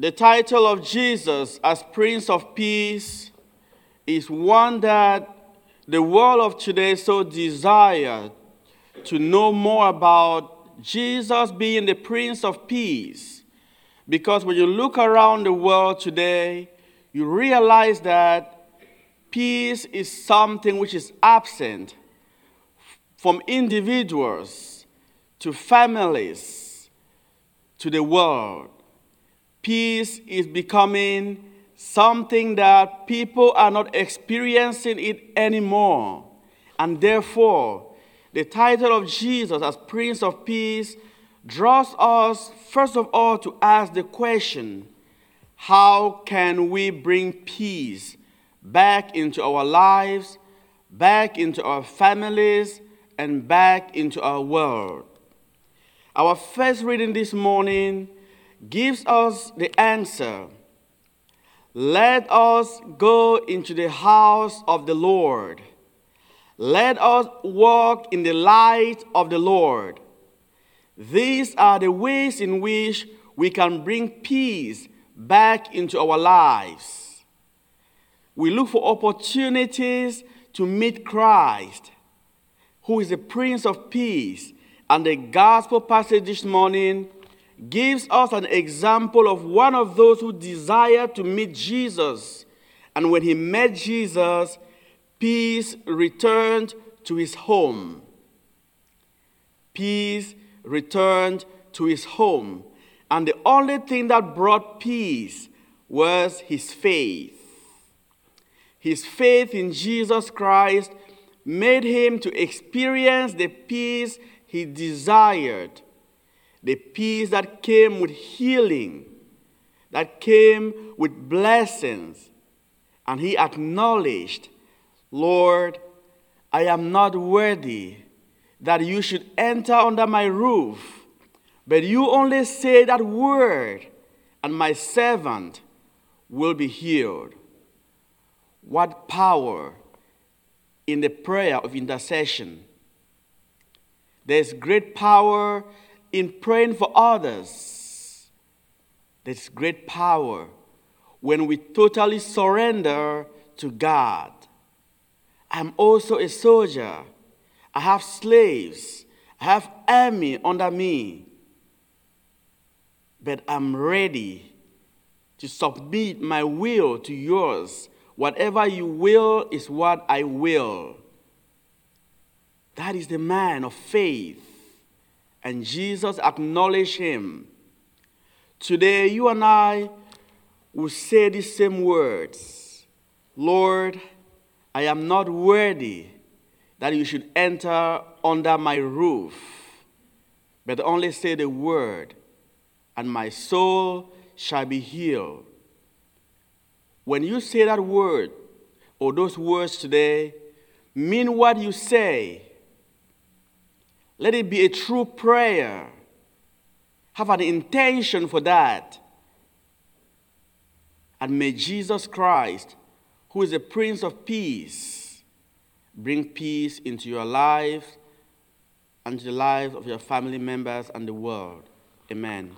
The title of Jesus as Prince of Peace is one that the world of today so desire to know more about Jesus being the Prince of Peace. Because when you look around the world today, you realize that peace is something which is absent from individuals to families to the world peace is becoming something that people are not experiencing it anymore. And therefore, the title of Jesus as Prince of Peace draws us, first of all, to ask the question how can we bring peace back into our lives, back into our families, and back into our world? Our first reading this morning gives us the answer. Let us go into the house of the Lord. Let us walk in the light of the Lord. These are the ways in which we can bring peace back into our lives. We look for opportunities to meet Christ, who is the Prince of Peace. And the gospel passage this morning gives us an example of one of those who desired to meet Jesus. And when he met Jesus, peace returned to his home. Peace returned to his home. And the only thing that brought peace was his faith. His faith in Jesus Christ made him to experience the peace he desired the peace that came with healing, that came with blessings. And he acknowledged, Lord, I am not worthy that you should enter under my roof, but you only say that word, and my servant will be healed. What power in the prayer of intercession! There's great power in praying for others. There's great power when we totally surrender to God. I'm also a soldier. I have slaves. I have army under me. But I'm ready to submit my will to yours. Whatever you will is what I will. That is the man of faith. And Jesus acknowledged him. Today, you and I will say the same words Lord, I am not worthy that you should enter under my roof, but only say the word, and my soul shall be healed. When you say that word, or those words today, mean what you say let it be a true prayer. Have an intention for that. And may Jesus Christ, who is the Prince of Peace, bring peace into your life and to the lives of your family members and the world. Amen.